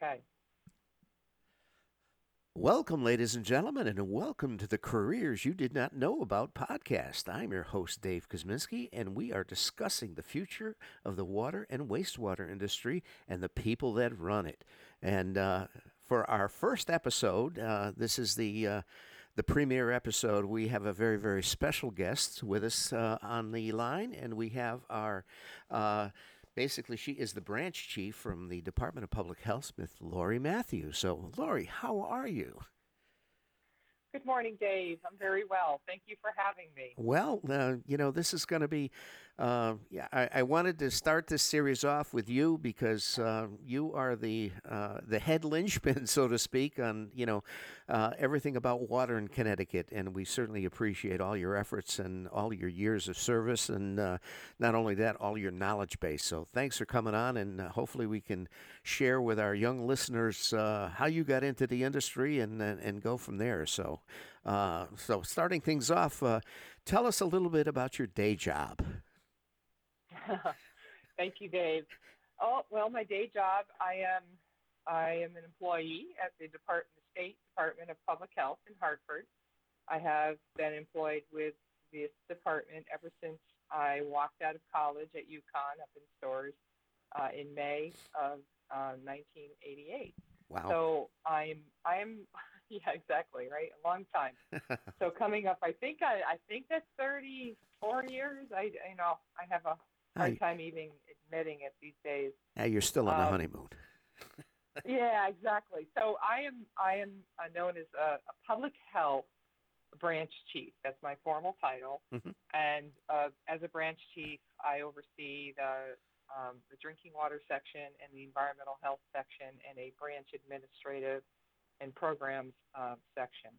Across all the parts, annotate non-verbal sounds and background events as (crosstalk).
Okay. Welcome, ladies and gentlemen, and welcome to the Careers You Did Not Know About podcast. I'm your host, Dave Kuzminski, and we are discussing the future of the water and wastewater industry and the people that run it. And uh, for our first episode, uh, this is the uh, the premiere episode. We have a very very special guest with us uh, on the line, and we have our uh, basically she is the branch chief from the Department of Public Health, Miss Lori Mathieu. So, Lori, how are you? Good morning, Dave. I'm very well. Thank you for having me. Well, uh, you know, this is going to be. Uh, yeah, I, I, wanted to start this series off with you because uh, you are the uh, the head linchpin, (laughs) so to speak, on you know uh, everything about water in Connecticut, and we certainly appreciate all your efforts and all your years of service, and uh, not only that, all your knowledge base. So, thanks for coming on, and hopefully we can share with our young listeners how you got into the industry and and, and go from there. So. So, starting things off, tell us a little bit about your day job. (laughs) Thank you, Dave. Oh well, my day job, I am I am an employee at the Department, the State Department of Public Health in Hartford. I have been employed with this department ever since I walked out of college at UConn up in Storrs uh, in May of uh, 1988. Wow. So I'm I'm (laughs) yeah, exactly, right? A long time. (laughs) so coming up, I think I, I think that's 34 years. I, you know, I have a hard time even admitting it these days. Yeah, you're still on um, a honeymoon. (laughs) yeah, exactly. So I am, I am uh, known as a, a, public health branch chief. That's my formal title. Mm-hmm. And uh, as a branch chief, I oversee the um, the drinking water section and the environmental health section and a branch administrative and programs uh, section.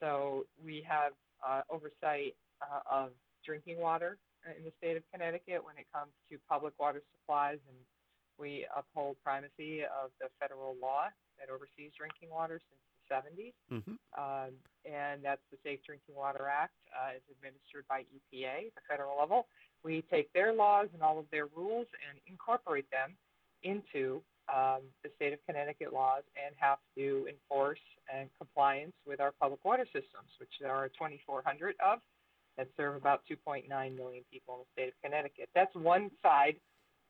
So we have uh, oversight uh, of drinking water in the state of Connecticut when it comes to public water supplies, and we uphold primacy of the federal law that oversees drinking water since the 70s. Mm-hmm. Um, and that's the Safe Drinking Water Act. Uh, is administered by EPA at the federal level. We take their laws and all of their rules and incorporate them into um, the state of Connecticut laws and have to enforce and compliance with our public water systems, which there are 2,400 of that serve about 2.9 million people in the state of Connecticut. That's one side.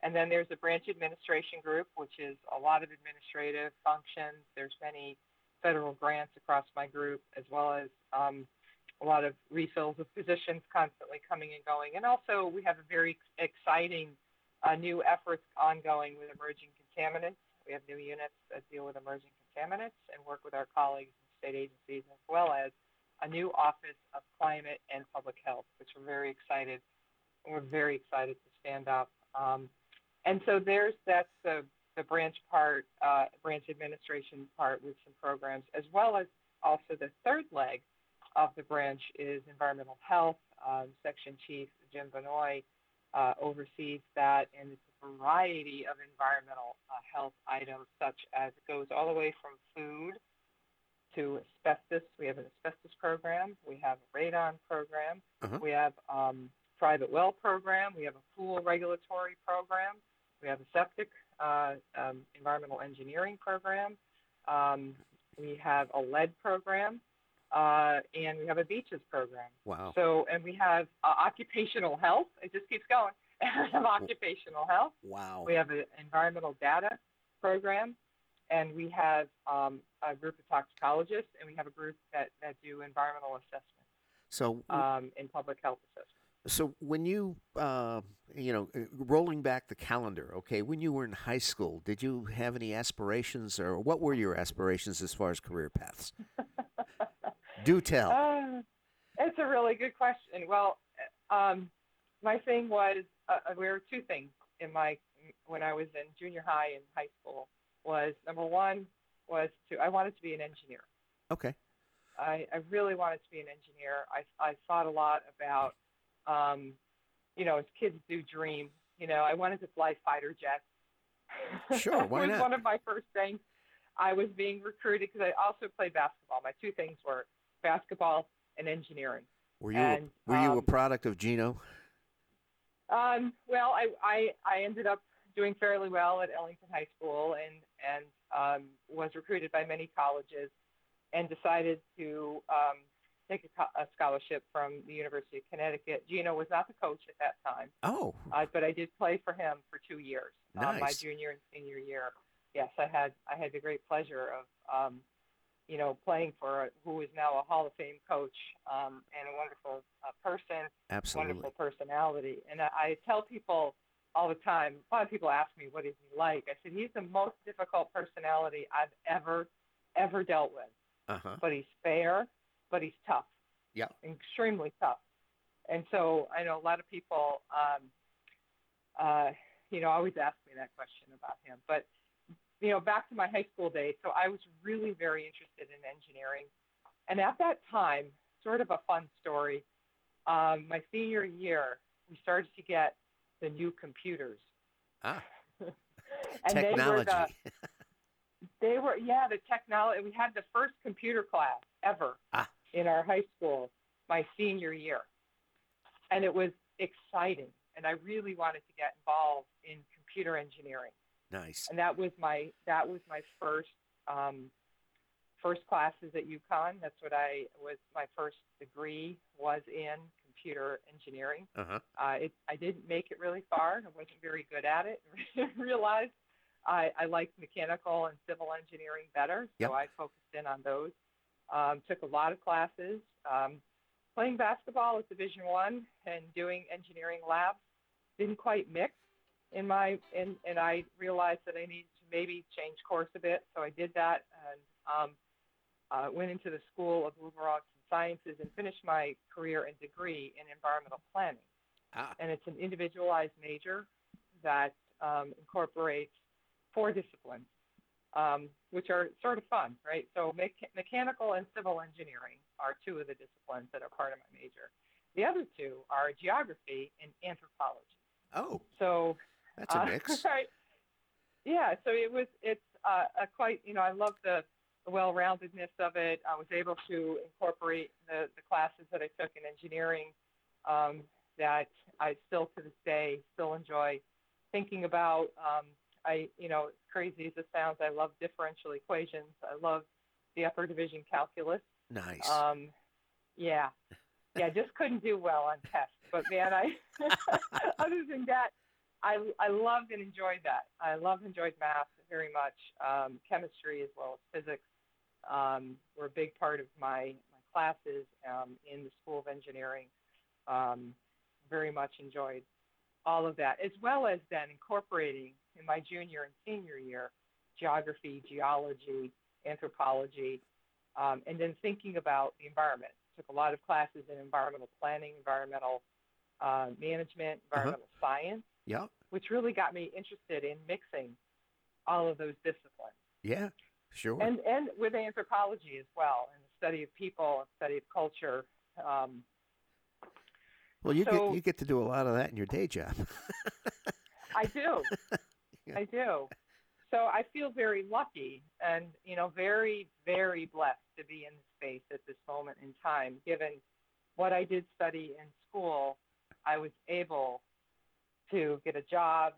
And then there's a branch administration group, which is a lot of administrative functions. There's many federal grants across my group, as well as um, a lot of refills of positions constantly coming and going. And also, we have a very exciting uh, new efforts ongoing with emerging contaminants. We have new units that deal with emerging contaminants and work with our colleagues in state agencies, as well as a new Office of Climate and Public Health, which we're very excited. We're very excited to stand up. Um, and so there's that's the the branch part, uh, branch administration part with some programs, as well as also the third leg of the branch is environmental health. Um, Section Chief Jim Benoit uh, oversees that, and it's a variety of environmental uh, health items, such as it goes all the way from food to asbestos. We have an asbestos program. We have a radon program. Uh-huh. We have um, private well program. We have a pool regulatory program. We have a septic uh, um, environmental engineering program. Um, we have a lead program. Uh, and we have a beaches program. Wow. So, and we have uh, occupational health. It just keeps going. (laughs) we have occupational health. Wow. We have an environmental data program, and we have um, a group of toxicologists, and we have a group that, that do environmental assessment. So, um, in public health assessment. So when you, uh, you know, uh, rolling back the calendar, okay, when you were in high school, did you have any aspirations, or what were your aspirations as far as career paths? (laughs) Do tell. Uh, it's a really good question. Well, um, my thing was uh, uh, there were two things in my when I was in junior high and high school. Was number one was to I wanted to be an engineer. Okay. I, I really wanted to be an engineer. I, I thought a lot about, um, you know, as kids do dream. You know, I wanted to fly fighter jets. Sure, (laughs) why was not? one of my first things. I was being recruited because I also played basketball. My two things were basketball, and engineering. Were you and, a, were um, you a um, product of Geno? Um, well, I, I I ended up doing fairly well at Ellington High School, and and um, was recruited by many colleges and decided to um, take a, a scholarship from the University of Connecticut. Geno was not the coach at that time, Oh, uh, but I did play for him for two years, uh, my junior and senior year. Yes, I had I had the great pleasure of um, you know playing for a, who is now a Hall of Fame coach um, and a wonderful uh, person, absolutely. wonderful personality. And I, I tell people all the time. A lot of people ask me, "What is he like?" I said, "He's the most difficult personality I've ever ever dealt with. Uh huh. But he's fair, but he's tough. Yeah. extremely tough. And so I know a lot of people, um, uh, you know, always ask me that question about him. But you know, back to my high school days, so I was really very interested in engineering, and at that time, sort of a fun story. Um, my senior year, we started to get the new computers. Ah, (laughs) and they were technology. the (laughs) they were yeah the technology we had the first computer class ever Ah. in our high school my senior year and it was exciting and i really wanted to get involved in computer engineering nice. and that was my that was my first um, first classes at UConn. That's what I was. My first degree was in computer engineering. Uh huh. Uh, it, I didn't make it really far. I wasn't very good at it. (laughs) Realized I, I liked mechanical and civil engineering better, so Yep. I focused in on those. Um, took a lot of classes. Um, playing basketball at Division One and doing engineering labs didn't quite mix in my and and I realized that I needed to maybe change course a bit, so I did that and um, uh, went into the School of Liberal Arts Sciences and finished my career and degree in environmental planning Ah, and it's an individualized major that um, incorporates four disciplines, um, which are sort of fun, right? So mecha- mechanical and civil engineering are two of the disciplines that are part of my major. The other two are geography and anthropology. oh, So that's a uh, mix. (laughs) right. Yeah, so it was it's uh, a quite you know I love the, the well-roundedness of it. I was able to incorporate the, the classes that I took in engineering um, that I still to this day still enjoy thinking about. Um, I you know as crazy as it sounds, I love differential equations. I love the upper division calculus. Nice. Um, yeah, yeah, just couldn't do well on tests. But man, I (laughs) other than that, I I loved and enjoyed that. I loved and enjoyed math very much. Um, chemistry as well as physics um, were a big part of my my classes um, in the School of Engineering. Um, very much enjoyed all of that, as well as then incorporating in my junior and senior year geography, geology, anthropology, um, and then thinking about the environment. Took a lot of classes in environmental planning, environmental uh, management, environmental science, yeah. which really got me interested in mixing all of those disciplines, Yeah. Sure. and and with anthropology as well, and the study of people, and study of culture. Um, well, you so- get you get to do a lot of that in your day job. (laughs) I do. Yeah. I do. So I feel very lucky and, you know, very, very blessed to be in this space at this moment in time. Given what I did study in school, I was able to get a job.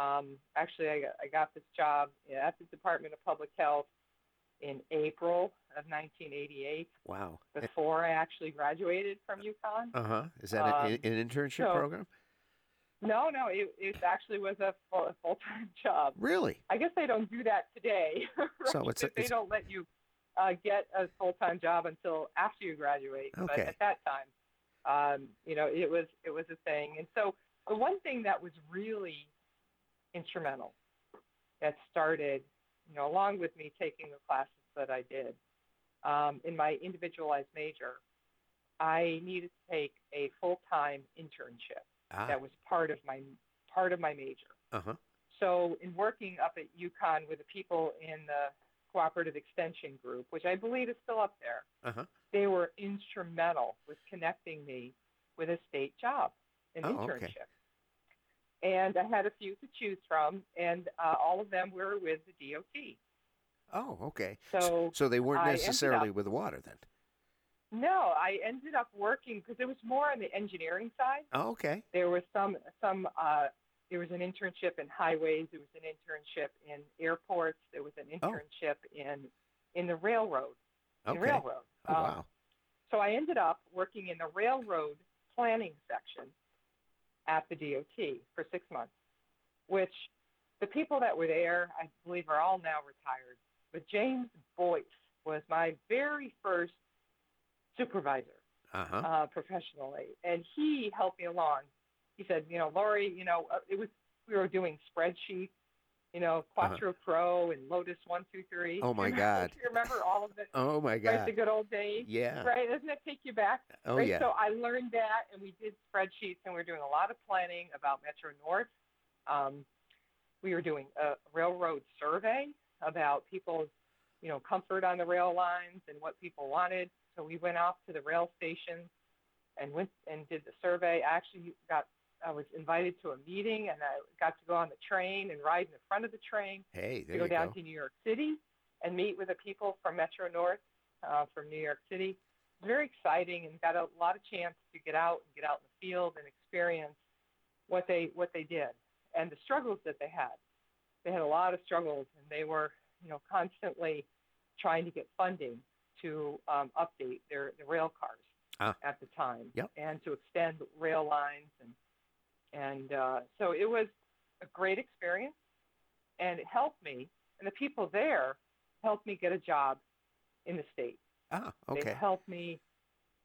Um, actually, I got, I got this job at the Department of Public Health in April of 1988, wow. before I actually graduated from UConn. Uh huh. Is that Um, a, an internship so- program? No, no, it, it actually was a full, full-time (laughs) job. Really? I guess they don't do that today. (laughs) right? So it's a- they don't let you uh, get a full time job until after you graduate. But Okay. at that time, um, you know, it was it was a thing. And so the one thing that was really instrumental that started, you know, along with me taking the classes that I did um, in my individualized major, I needed to take a full time internship Ah. that was part of my part of my major. Uh huh. So, in working up at UConn with the people in the Cooperative Extension Group, which I believe is still up there, Uh huh. they were instrumental with connecting me with a state job, an Oh, internship. okay. And I had a few to choose from, and uh, all of them were with the DOT. Oh, okay. So, so they weren't necessarily up- with water then. no, I ended up working because it was more on the engineering side. Oh, okay. There was some some uh, there was an internship in highways. There was an internship in airports. There was an Oh. internship in in the railroad. In Okay. railroad. Oh, Um, wow. So I ended up working in the railroad planning section at the DOT for six months, which the people that were there, I believe, are all now retired. But James Boyce was my very first supervisor Uh-huh. uh, professionally, and he helped me along. He said, you know, Lori, you know, uh, it was we were doing spreadsheets, you know, Quattro Pro and Lotus one two three. Uh-huh. Oh, my (laughs) You God. remember all of it? Oh my Right, God. the good old days. Yeah. Right? Doesn't it take you back? Oh right? yeah. So I learned that, and we did spreadsheets, and we were doing a lot of planning about Metro North. Um, we were doing a railroad survey about people's, you know, comfort on the rail lines and what people wanted. So we went off to the rail stations and went and did the survey. I actually got, I was invited to a meeting, and I got to go on the train and ride in the front of the train Hey, to go you down go. to New York City and meet with the people from Metro North uh, from New York City. Very exciting, and got a lot of chance to get out and get out in the field and experience what they what they did and the struggles that they had. They had a lot of struggles, and they were you know constantly trying to get funding to um, update their the rail cars Ah. at the time Yep. and to extend rail lines and and uh, so it was a great experience and it helped me and the people there helped me get a job in the state Ah, they okay. helped me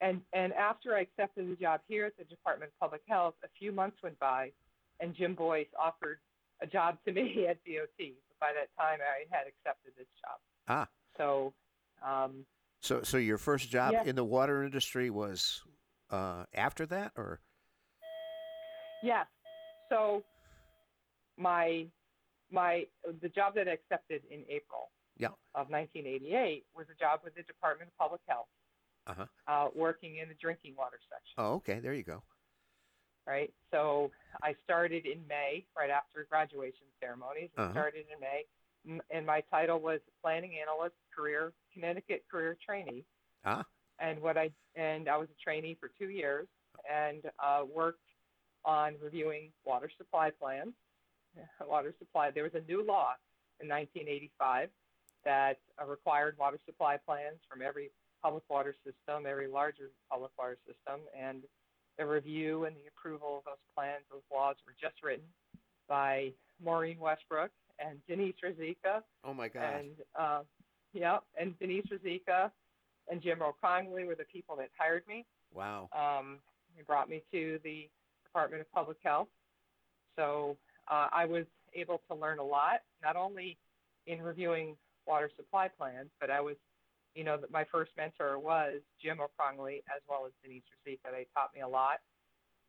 and and after i accepted the job here at the department of public health a few months went by and jim boyce offered a job to me (laughs) at dot but by that time i had accepted this job Ah. so um, So so your first job Yeah. in the water industry was uh after that or Yes. So my my the job that I accepted in April Yeah. of 1988 was a job with the Department of Public Health, Uh-huh. uh, working in the drinking water section. Oh, okay. There you go. Right. So I started in May, right after graduation ceremonies. Uh-huh. started in May, and my title was planning analyst, career Connecticut career trainee. Ah. and what I and I was a trainee for two years and uh, worked on reviewing water supply plans. (laughs) Water supply. There was a new law in 1985 that uh, required water supply plans from every public water system, every larger public water system, and the review and the approval of those plans, those laws were just written by Maureen Westbrook and Denise Ruzicka Oh my God. and uh, yeah, and Denise Ruzicka and Jim O'Conley were the people that hired me. wow. Um, they brought me to the Department of Public Health. So uh, I was able to learn a lot, not only in reviewing water supply plans, but I was, you know, my first mentor was Jim O'Conley as well as Denise Ruzicka. They taught me a lot.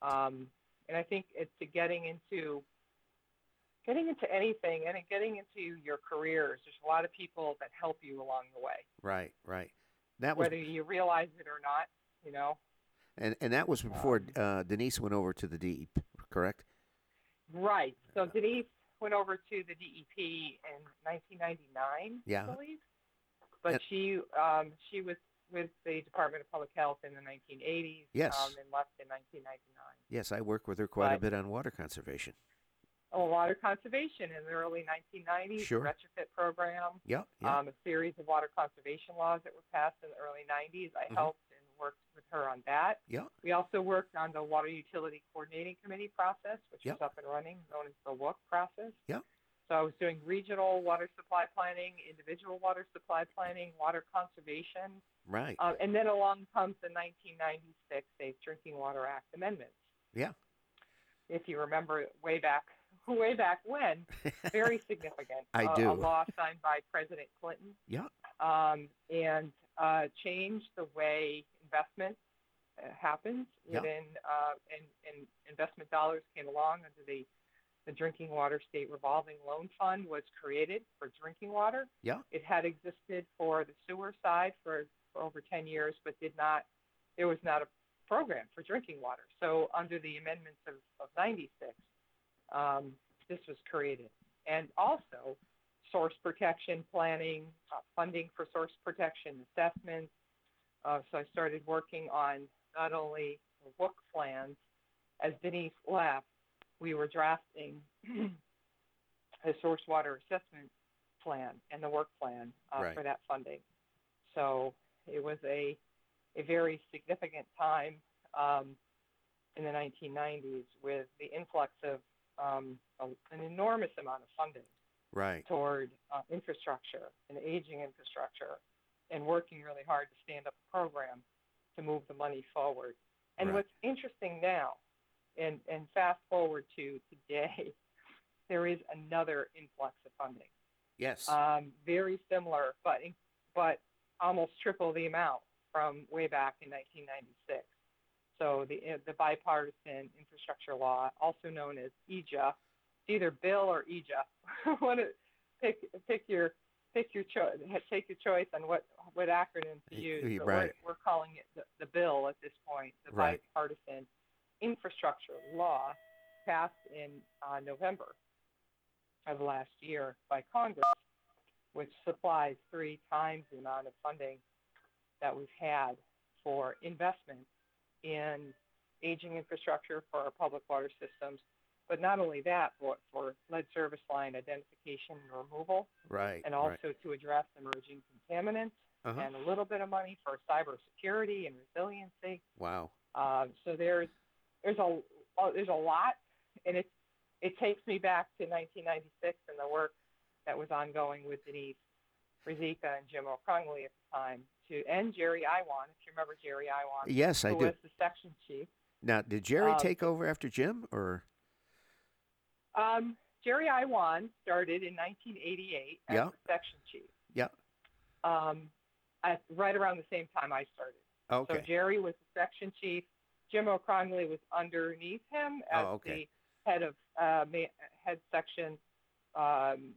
Um, and I think it's to getting into getting into anything and getting into your careers. There's a lot of people that help you along the way, Right, right. That was whether you realize it or not. You know, and and that was before Um, uh, Denise went over to the DEP, correct? right? So Denise went over to the DEP in 1999, Yeah. I believe, but And- she um, she was with the Department of Public Health in the 1980s. Yes. Um, and left in 1999. Yes, I worked with her quite a bit on water conservation. Oh, water conservation in the early 1990s, Sure. retrofit program. Yep. yep. um, a series of water conservation laws that were passed in the early 90s. I Mhm. helped worked with her on that. Yeah. We also worked on the Water Utility Coordinating Committee process, which is up and running, known as the WUCC process. Yep. So I was doing regional water supply planning, individual water supply planning, water conservation, right. um, and then along comes the 1996 Safe Drinking Water Act amendments. Yeah. If you remember way back, (laughs) way back when, (laughs) very significant. I a, do. A law signed by President Clinton. Yeah. Um, and uh, changed the way investment uh, happens Yeah. within, uh, and, and investment dollars came along under the the Drinking Water State Revolving Loan Fund was created for drinking water. Yeah. It had existed for the sewer side for, for over 10 years, but did not, there was not a program for drinking water. So under the amendments of, of 96, um, this was created. And also source protection planning, uh, funding for source protection assessments. Uh, so I started working on not only the WUCC plans as Denise left, we were drafting (clears throat) a source water assessment plan and the work plan uh, Right. for that funding. So it was a a very significant time um, in the 1990s with the influx of um, a, an enormous amount of funding Right. toward uh, infrastructure and aging infrastructure and working really hard to stand up a program to move the money forward. And Right. what's interesting now, and, and fast forward to today, (laughs) there is another influx of funding. Yes. Um, very similar, but but almost triple the amount from way back in 1996. So the uh, the bipartisan infrastructure law, also known as IIJA, it's either bill or IIJA. (laughs) Pick pick your pick your choice. Take your choice on what what acronym to use. but right. We're, we're calling it the, the bill at this point, the Right. bipartisan infrastructure law, passed in uh, November of last year by Congress, which supplies three times the amount of funding that we've had for investment in aging infrastructure for our public water systems. But not only that, but for lead service line identification and removal, right. and right. also to address emerging contaminants, Uh-huh. and a little bit of money for cybersecurity and resiliency. Wow. Um, so there's there's a there's a lot, and it it takes me back to 1996 and the work that was ongoing with Denise Ruzicka and Jim O'Congley at the time to and Jerry Iwan, if you remember Jerry Iwan, Yes, I do. was the section chief. Now, did Jerry Um, take over after Jim, or Um, Jerry Iwan started in 1988 as Yeah. the section chief. Yeah. Um, at right around the same time I started. okay? So Jerry was the section chief. Jim O'Congley was underneath him as Oh, okay. the head of uh, head section um,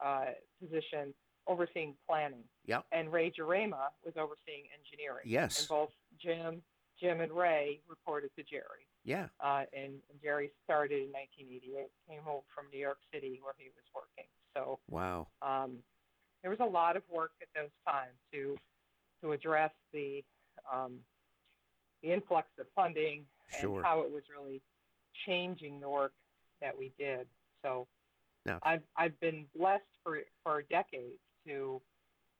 uh, position overseeing planning. Yep. And Ray Jarema was overseeing engineering. Yes. And both Jim, Jim and Ray reported to Jerry. yeah. Uh, and, and Jerry started in 1988. Came home from New York City where he was working. So Wow. um, there was a lot of work at those times to to address the um, the influx of funding Sure. and how it was really changing the work that we did. So Now- I've I've been blessed for for decades to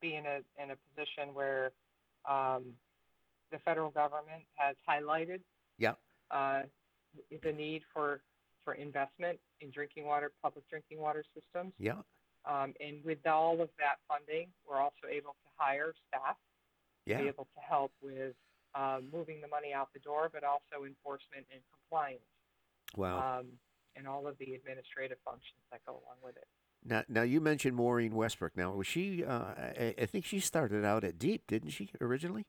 be in a in a position where um, the federal government has highlighted Yeah. uh, the need for for investment in drinking water, public drinking water systems. Yeah. Um, and with all of that funding, we're also able to hire staff to be able to help with um, moving the money out the door, but also enforcement and compliance Wow. um, and all of the administrative functions that go along with it. Now, now you mentioned Maureen Westbrook. Now, was she? Uh, I, I think she started out at DEEP, didn't she? Originally,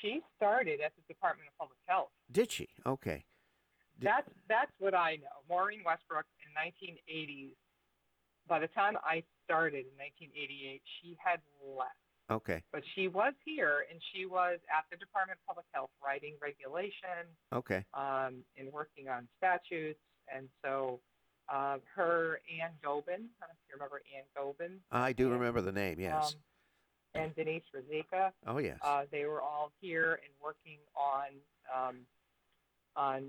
She started at the Department of Public Health. did she? Okay. Did- That's that's what I know. Maureen Westbrook in 1980s. By the time I started in 1988, she had left. Okay. But she was here, and she was at the Department of Public Health writing regulation Okay. um, and working on statutes. And so uh, her, Ann Gobin, I don't know if you remember Ann Gobin, I do remember the name. Yes. um, and Denise Ruzicka, oh yes. uh, they were all here and working on um, on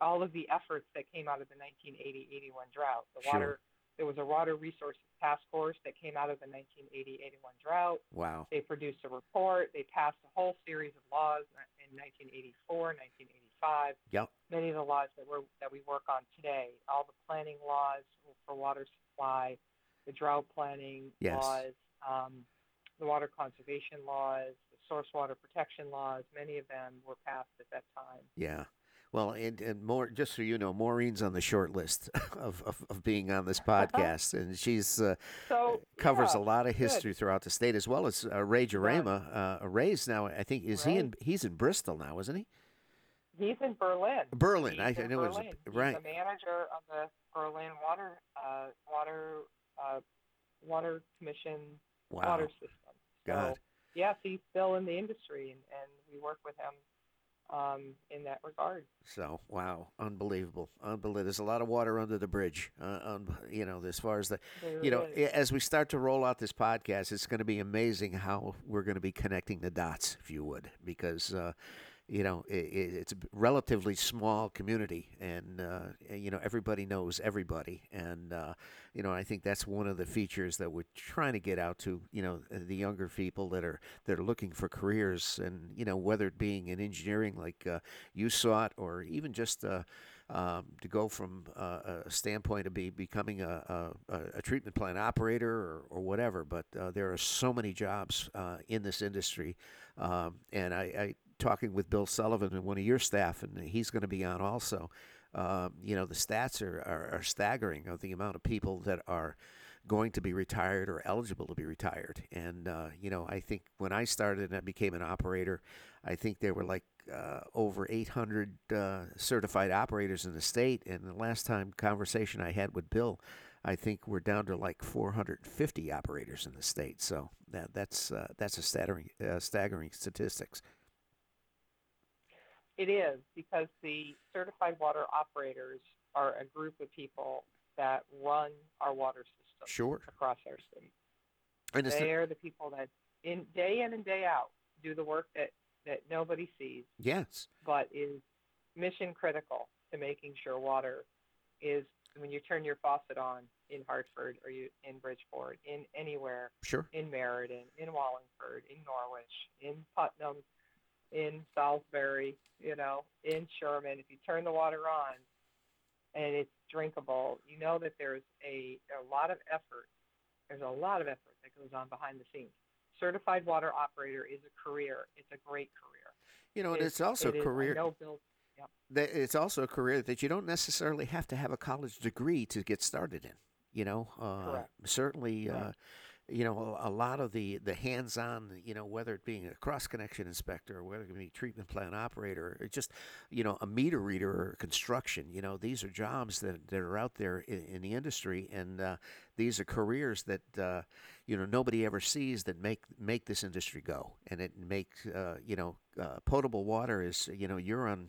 all of the efforts that came out of the 1980-81 drought. The Sure. water, there was a water resources task force that came out of the 1980-81 drought. wow. They produced a report. They passed a whole series of laws in 1984, 1985. Yep. Many of the laws that we that we work on today, all the planning laws for water supply, the drought planning Yes. laws, um, the water conservation laws, the source water protection laws. Many of them were passed at that time. Yeah. Well, and, and more, just so you know, Maureen's on the short list (laughs) of, of, of being on this podcast, (laughs) and she's uh, So covers yeah, a lot of good. history throughout the state, as well as uh, Ray Jarema. Uh, Ray's now, I think, is he in? He's in Bristol now, isn't he? He's in Berlin. Berlin. He's I, I in knew it was Berlin. He's right. the manager of the Berlin Water uh, Water uh, Water Commission Wow. water system. So, God. yes, he's still in the industry, and, and we work with him um, in that regard. So wow, unbelievable, unbelievable. There's a lot of water under the bridge. Uh, un, you know, as far as the, There you know, is. as we start to roll out this podcast, it's going to be amazing how we're going to be connecting the dots, if you would, because. Uh, you know, it, it's a relatively small community, and uh, you know everybody knows everybody, and uh, you know I think that's one of the features that we're trying to get out to you know the younger people that are that are looking for careers, and you know whether it being in engineering like uh, you sought, or even just uh, um, to go from uh, a standpoint of be becoming a, a, a treatment plant operator or, or whatever. But uh, there are so many jobs uh, in this industry, um, and I, I talking with Bill Sullivan and one of your staff, and he's going to be on also. Um, you know, the stats are, are, are, staggering of the amount of people that are going to be retired or eligible to be retired. And, uh, you know, I think when I started and I became an operator, I think there were like uh, over 800 uh, certified operators in the state. And the last time conversation I had with Bill, I think we're down to like 450 operators in the state. So that, that's uh, that's a staggering uh, staggering statistics. It is because the certified water operators are a group of people that run our water system sure. across our state. And they are the people that in day in and day out do the work that, that nobody sees. Yes. But is mission critical to making sure water is when you turn your faucet on in Hartford or you in Bridgeport, in anywhere, sure, in Meriden, in Wallingford, in Norwich, in Putnam, in Salisbury, you know, in Sherman, if you turn the water on and it's drinkable, you know that there's a, a lot of effort. There's a lot of effort that goes on behind the scenes. Certified water operator is a career. It's a great career. You know, and it's, it's also it a career. no Bill, that it's also a career that you don't necessarily have to have a college degree to get started in. You know, uh, certainly, uh, you know, a, lot of the, the hands on, you know, whether it being a cross connection inspector or whether it be treatment plant operator or just, you know, a meter reader or construction, you know, these are jobs that, that are out there in, in the industry. And uh, these are careers that, uh, you know, nobody ever sees that make, make this industry go. And it makes, uh, you know, uh, potable water is, you know, you're on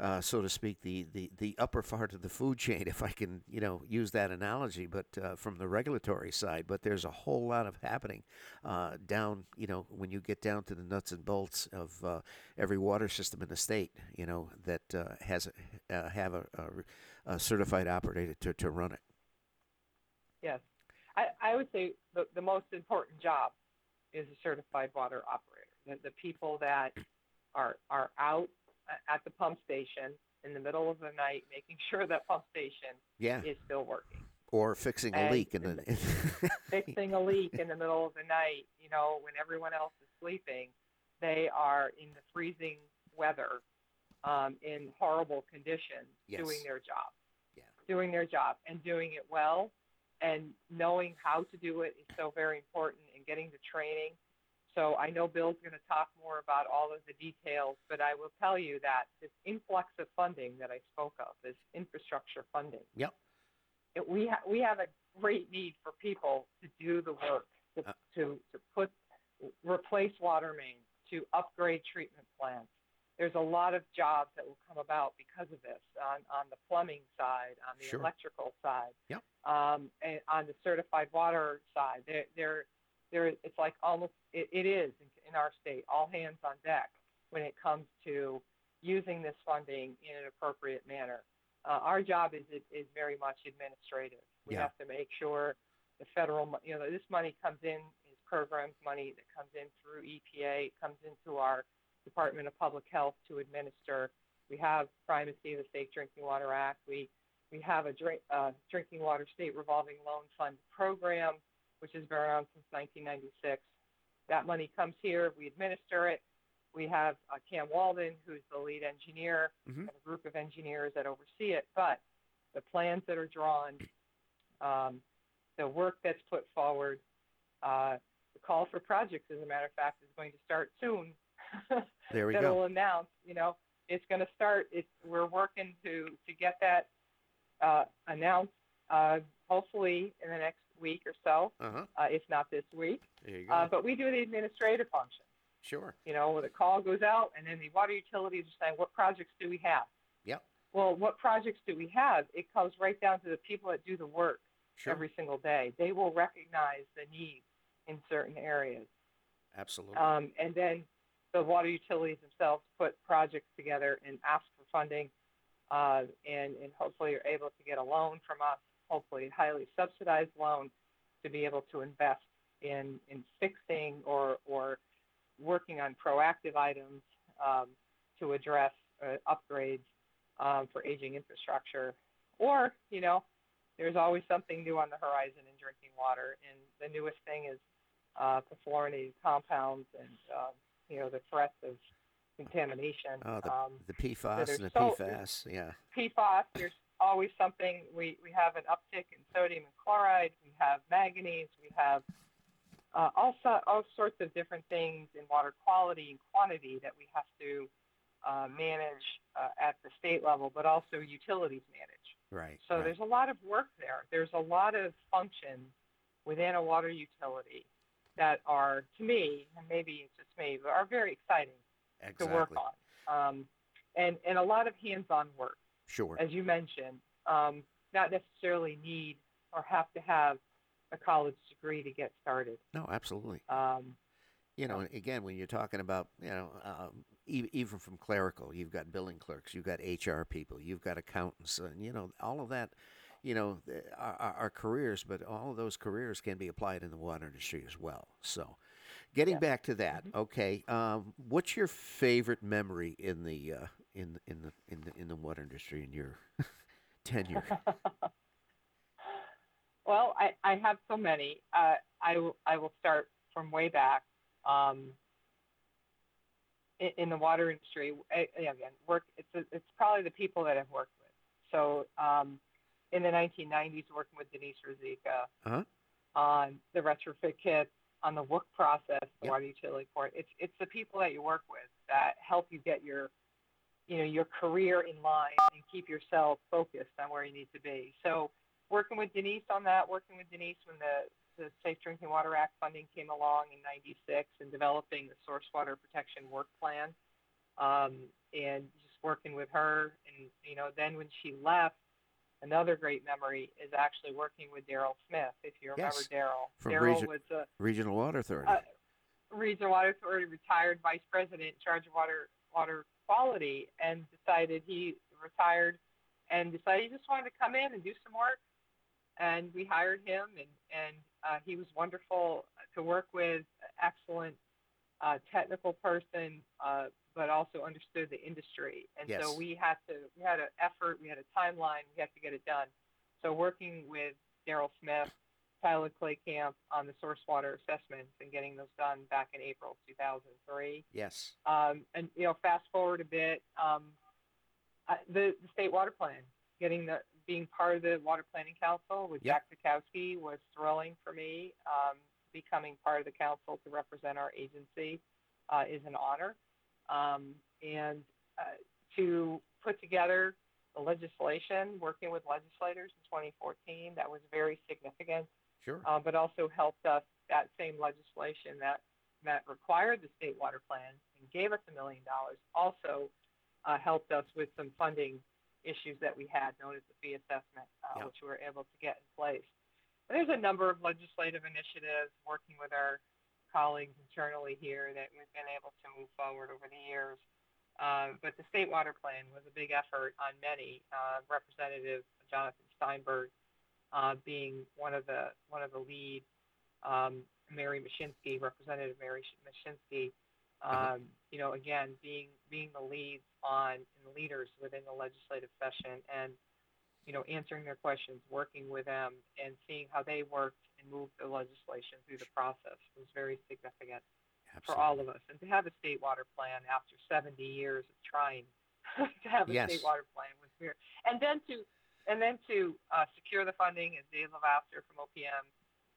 uh, so to speak, the, the, the upper part of the food chain, (laughs) if I can, you know, use that analogy, but uh, from the regulatory side. But there's a whole lot of happening uh, down, you know, when you get down to the nuts and bolts of uh, every water system in the state, you know, that uh, has a, have a, a, a, certified operator to, to run it. Yes, I, I would say the, the most important job is a certified water operator. The, the people that are are out at the pump station in the middle of the night, making (laughs) sure that pump station yeah. is still working. Or fixing a leak in the (laughs) (laughs) fixing a leak in the middle of the night. You know, when everyone else is sleeping, they are in the freezing weather, um, in horrible conditions, yes. doing their job. Yeah. Doing their job and doing it well, and knowing how to do it is so very important. And getting the training so I know Bill's going to talk more about all of the details, but I will tell you that this influx of funding that I spoke of, this infrastructure funding, yep. It, we ha- we have a great need for people to do the work to, uh, to to put replace water mains, to upgrade treatment plants. There's a lot of jobs that will come about because of this on, on the plumbing side, on the sure. electrical side, yep. um, and on the certified water side. There, there there it's like almost it, it is in, in our state all hands on deck when it comes to using this funding in an appropriate manner. Uh, our job is is very much administrative. We yeah. have to make sure the federal, you know, this money comes in is programs money that comes in through EPA, it comes into our Department of Public Health to administer. We have primacy of the Safe Drinking Water Act. We we have a drink, uh, drinking water state revolving loan fund program which has been around since 1996. That money comes here, we administer it. We have uh, Cam Walden, who's the lead engineer, mm-hmm. and a group of engineers that oversee it. But the plans that are drawn, um, the work that's put forward, uh, the call for projects, as a matter of fact, is going to start soon. (laughs) there we that go. will announce, you know, it's going to start. It's, we're working to to get that uh, announced, uh, hopefully in the next week or so, uh-huh. uh, if not this week. There you go. Uh, but we do the administrative function. Sure. You know, when the call goes out, and then the water utilities are saying, what projects do we have? Yep. Well, what projects do we have? It comes right down to the people that do the work sure. every single day. They will recognize the needs in certain areas. Absolutely. Um, and then the water utilities themselves put projects together and ask for funding, uh, and and hopefully are able to get a loan from us, hopefully a highly subsidized loan, to be able to invest in in fixing or or working on proactive items um, to address uh, upgrades um, for aging infrastructure. Or, you know, there's always something new on the horizon in drinking water, and the newest thing is uh, perfluorinated compounds and uh, you know the threats of contamination. Oh, the, um, the PFAS and the so- PFAS. Yeah. PFAS, there's always something. We, we have an uptick in sodium and chloride. We have manganese. We have uh, all, so, all sorts of different things in water quality and quantity that we have to uh, manage uh, at the state level, but also utilities manage. Right. So right. there's a lot of work there. There's a lot of functions within a water utility that are, to me, and maybe it's just me, but are very exciting exactly. to work on. Um, and, and a lot of hands-on work Sure. as you mentioned, um, not necessarily need or have to have a college degree to get started. No, absolutely. Um, You know, again, when you're talking about, you know, um, e- even from clerical, you've got billing clerks, you've got HR people, you've got accountants, and you know, all of that, you know, are, are are careers, but all of those careers can be applied in the water industry as well. So, getting Yeah. back to that, okay, um, what's your favorite memory in the uh, in in the in the in the water industry in your (laughs) tenure? (laughs) well, I, I have so many. Uh, I, will- I will start from way back um, in, in the water industry. I, again, work. It's a, it's probably the people that I've worked with. So um, in the 1990s, working with Denise Ruzicka Uh-huh. on the retrofit kits, on the work process, the Yep. water utility. It's it's the people that you work with that help you get your you know your career in line and keep yourself focused on where you need to be. So working with Denise on that, working with Denise when the the Safe Drinking Water Act funding came along in '96 and developing the source water protection work plan, um, and just working with her. And you know, then when she left, another great memory is actually working with Daryl Smith. If you remember Yes, Daryl, from Daryl Region- was a Regional Water Authority. uh, Regional Water Authority retired vice president in charge of water water quality and decided he retired and decided he just wanted to come in and do some work. And we hired him, and and uh, he was wonderful to work with, excellent uh, technical person, uh, but also understood the industry. And Yes. so we had to we had an effort, we had a timeline, we had to get it done. So working with Daryl Smith, Tyler Claycamp on the source water assessments and getting those done back in April 2003. yes. Um, and you know, fast forward a bit, um, uh, the, the state water plan, getting the being part of the water planning council with Yep. Jack Zukowski was thrilling for me. Um, becoming part of the council to represent our agency uh, is an honor, um, and uh, to put together the legislation, working with legislators in 2014, that was very significant Sure. uh, but also helped us that same legislation that that required the state water plan and gave us a million dollars also uh, helped us with some funding issues that we had known as the fee assessment, uh, Yeah. which we were able to get in place. And there's a number of legislative initiatives working with our colleagues internally here that we've been able to move forward over the years. Uh, but the state water plan was a big effort on many. Uh, Representative Jonathan Steinberg uh, being one of the one of the lead. Um, Mary Mushinsky, Representative Mary Mushinsky, um, Uh-huh. you know, again being being the leads on and leaders within the legislative session, and you know, answering their questions, working with them, and seeing how they worked and moved the legislation through the process was very significant for all of us. And to have a state water plan after 70 years of trying (laughs) to have a Yes. state water plan was very, and then to and then to uh, secure the funding, as Dave LeVasseur from OPM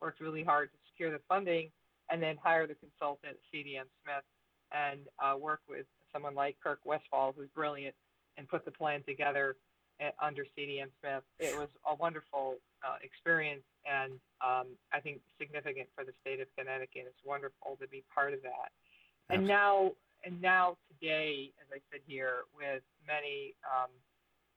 worked really hard to secure the funding, and then hire the consultant CDM Smith and uh, work with someone like Kirk Westfall, who's brilliant, and put the plan together uh, under CDM Smith. It was a wonderful uh, experience, and um, I think significant for the state of Connecticut. It's wonderful to be part of that. And now, and now today, as I said here, with many um,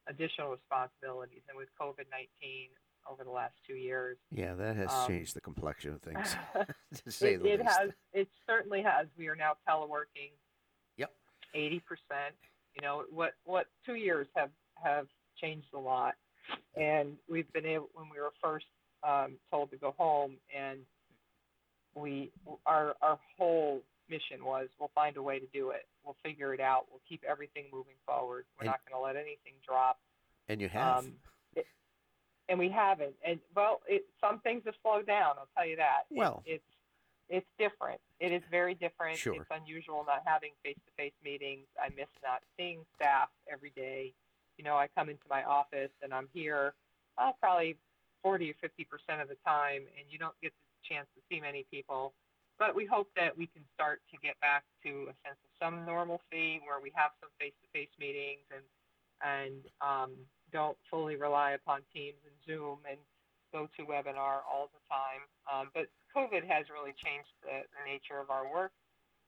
additional responsibilities, and with COVID nineteen over the last two years, Yeah, that has um, changed the complexion of things, (laughs) (laughs) to say it, the it least. has. It certainly has. We are now teleworking. Yep. 80%. You know, what, what two years have, have changed a lot. And we've been able, when we were first um, told to go home, and we, our, our whole mission was we'll find a way to do it. We'll figure it out. We'll keep everything moving forward. We're And- not going to let anything drop. And you have. Um, it, and we haven't. And well, it, some things have slowed down. I'll tell you that. It- Well. it's it's different. It is very different. Sure. It's unusual not having face-to-face meetings. I miss not seeing staff every day. You know, I come into my office and I'm here uh, probably 40 or 50 percent of the time, and you don't get the chance to see many people. But we hope that we can start to get back to a sense of some normalcy where we have some face-to-face meetings and and um, don't fully rely upon Teams and Zoom and go to webinar all the time. Um, but COVID has really changed the, the nature of our work,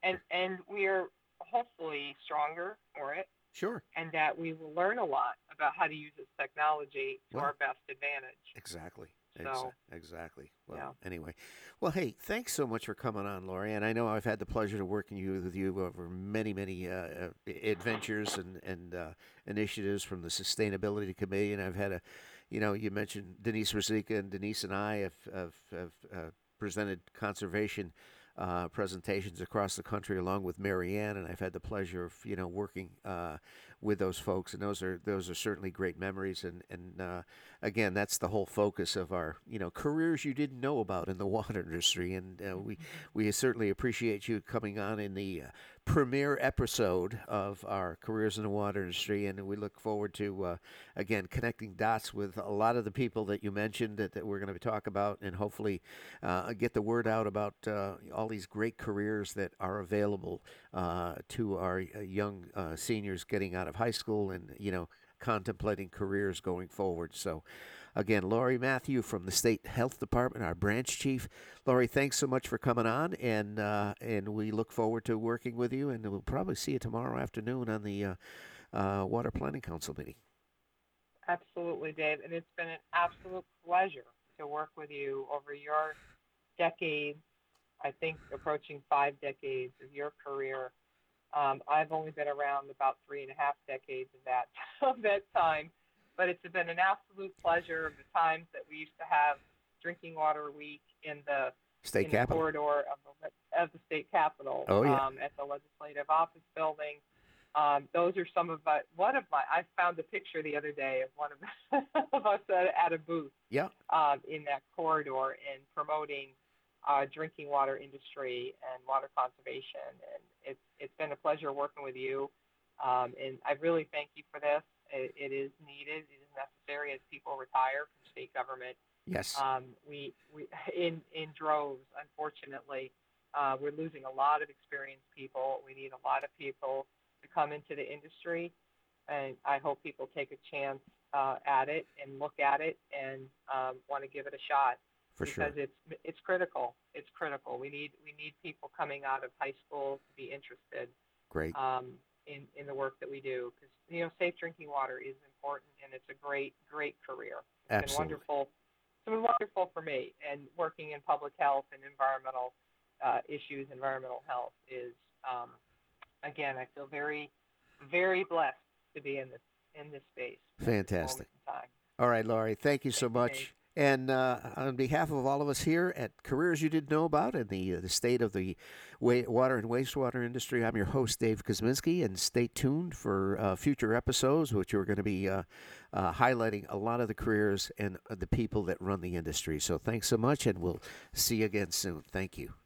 and and we're hopefully stronger for it, Sure. and that we will learn a lot about how to use this technology to Well, our best advantage. Exactly. Exa- exactly. Well, Yeah. anyway, well, hey, thanks so much for coming on, Lori. And I know I've had the pleasure of working you with you over many, many uh, uh, adventures and and uh, initiatives from the sustainability committee. And I've had a, you know, you mentioned Denise Ruzicka and Denise and I have have, have uh, presented conservation. Uh, presentations across the country, along with Marianne, and I've had the pleasure of you know working uh, with those folks, and those are those are certainly great memories. And and uh, again, that's the whole focus of our, you know, careers you didn't know about in the (laughs) water industry, and uh, we we certainly appreciate you coming on in the uh, premiere episode of our careers in the water industry, and we look forward to uh, again connecting dots with a lot of the people that you mentioned that, that we're going to talk about, and hopefully uh, get the word out about uh, all these great careers that are available uh, to our uh, young seniors getting out of high school, and you know contemplating careers going forward. So, again, Lori Mathieu from the State Health Department, our branch chief. Lori, thanks so much for coming on, and uh, and we look forward to working with you. And we'll probably see you tomorrow afternoon on the uh, uh, Water Planning Council meeting. Absolutely, Dave. And it's been an absolute pleasure to work with you over your decades, I think approaching five decades of your career. Um, I've only been around about three and a half decades of that (laughs) of that time, but it's been an absolute pleasure of the times that we used to have drinking water week in the State in Capitol. the corridor of the, of the state capitol Oh, yeah. um, at the legislative office building. Um, those are some of my, one of my, I found a picture the other day of one of, (laughs) of us at, at a booth Yeah. um, in that corridor and promoting uh, drinking water industry and water conservation. And it's, it's been a pleasure working with you. Um, and I really thank you for this. It, it is needed. It is necessary as people retire from state government Yes. um, we, we in in droves. Unfortunately, uh, we're losing a lot of experienced people. We need a lot of people to come into the industry, and I hope people take a chance uh, at it and look at it and um, want to give it a shot for sure. because it's it's critical. It's critical. We need we need people coming out of high school to be interested Great. um, in in the work that we do because you know safe drinking water is important and it's a great great career. It's Absolutely. been wonderful. It's been wonderful for me and working in public health and environmental uh, issues. Environmental health is um, again I feel very very blessed to be in this in this space. at this moment Fantastic. All right, Lori, thank you so much. And uh, on behalf of all of us here at Careers You Didn't Know About and the uh, the state of the wa- water and wastewater industry, I'm your host Dave Kuzminski, and stay tuned for uh, future episodes, which are going to be uh, uh, highlighting a lot of the careers and uh, the people that run the industry. So thanks so much, and we'll see you again soon. Thank you.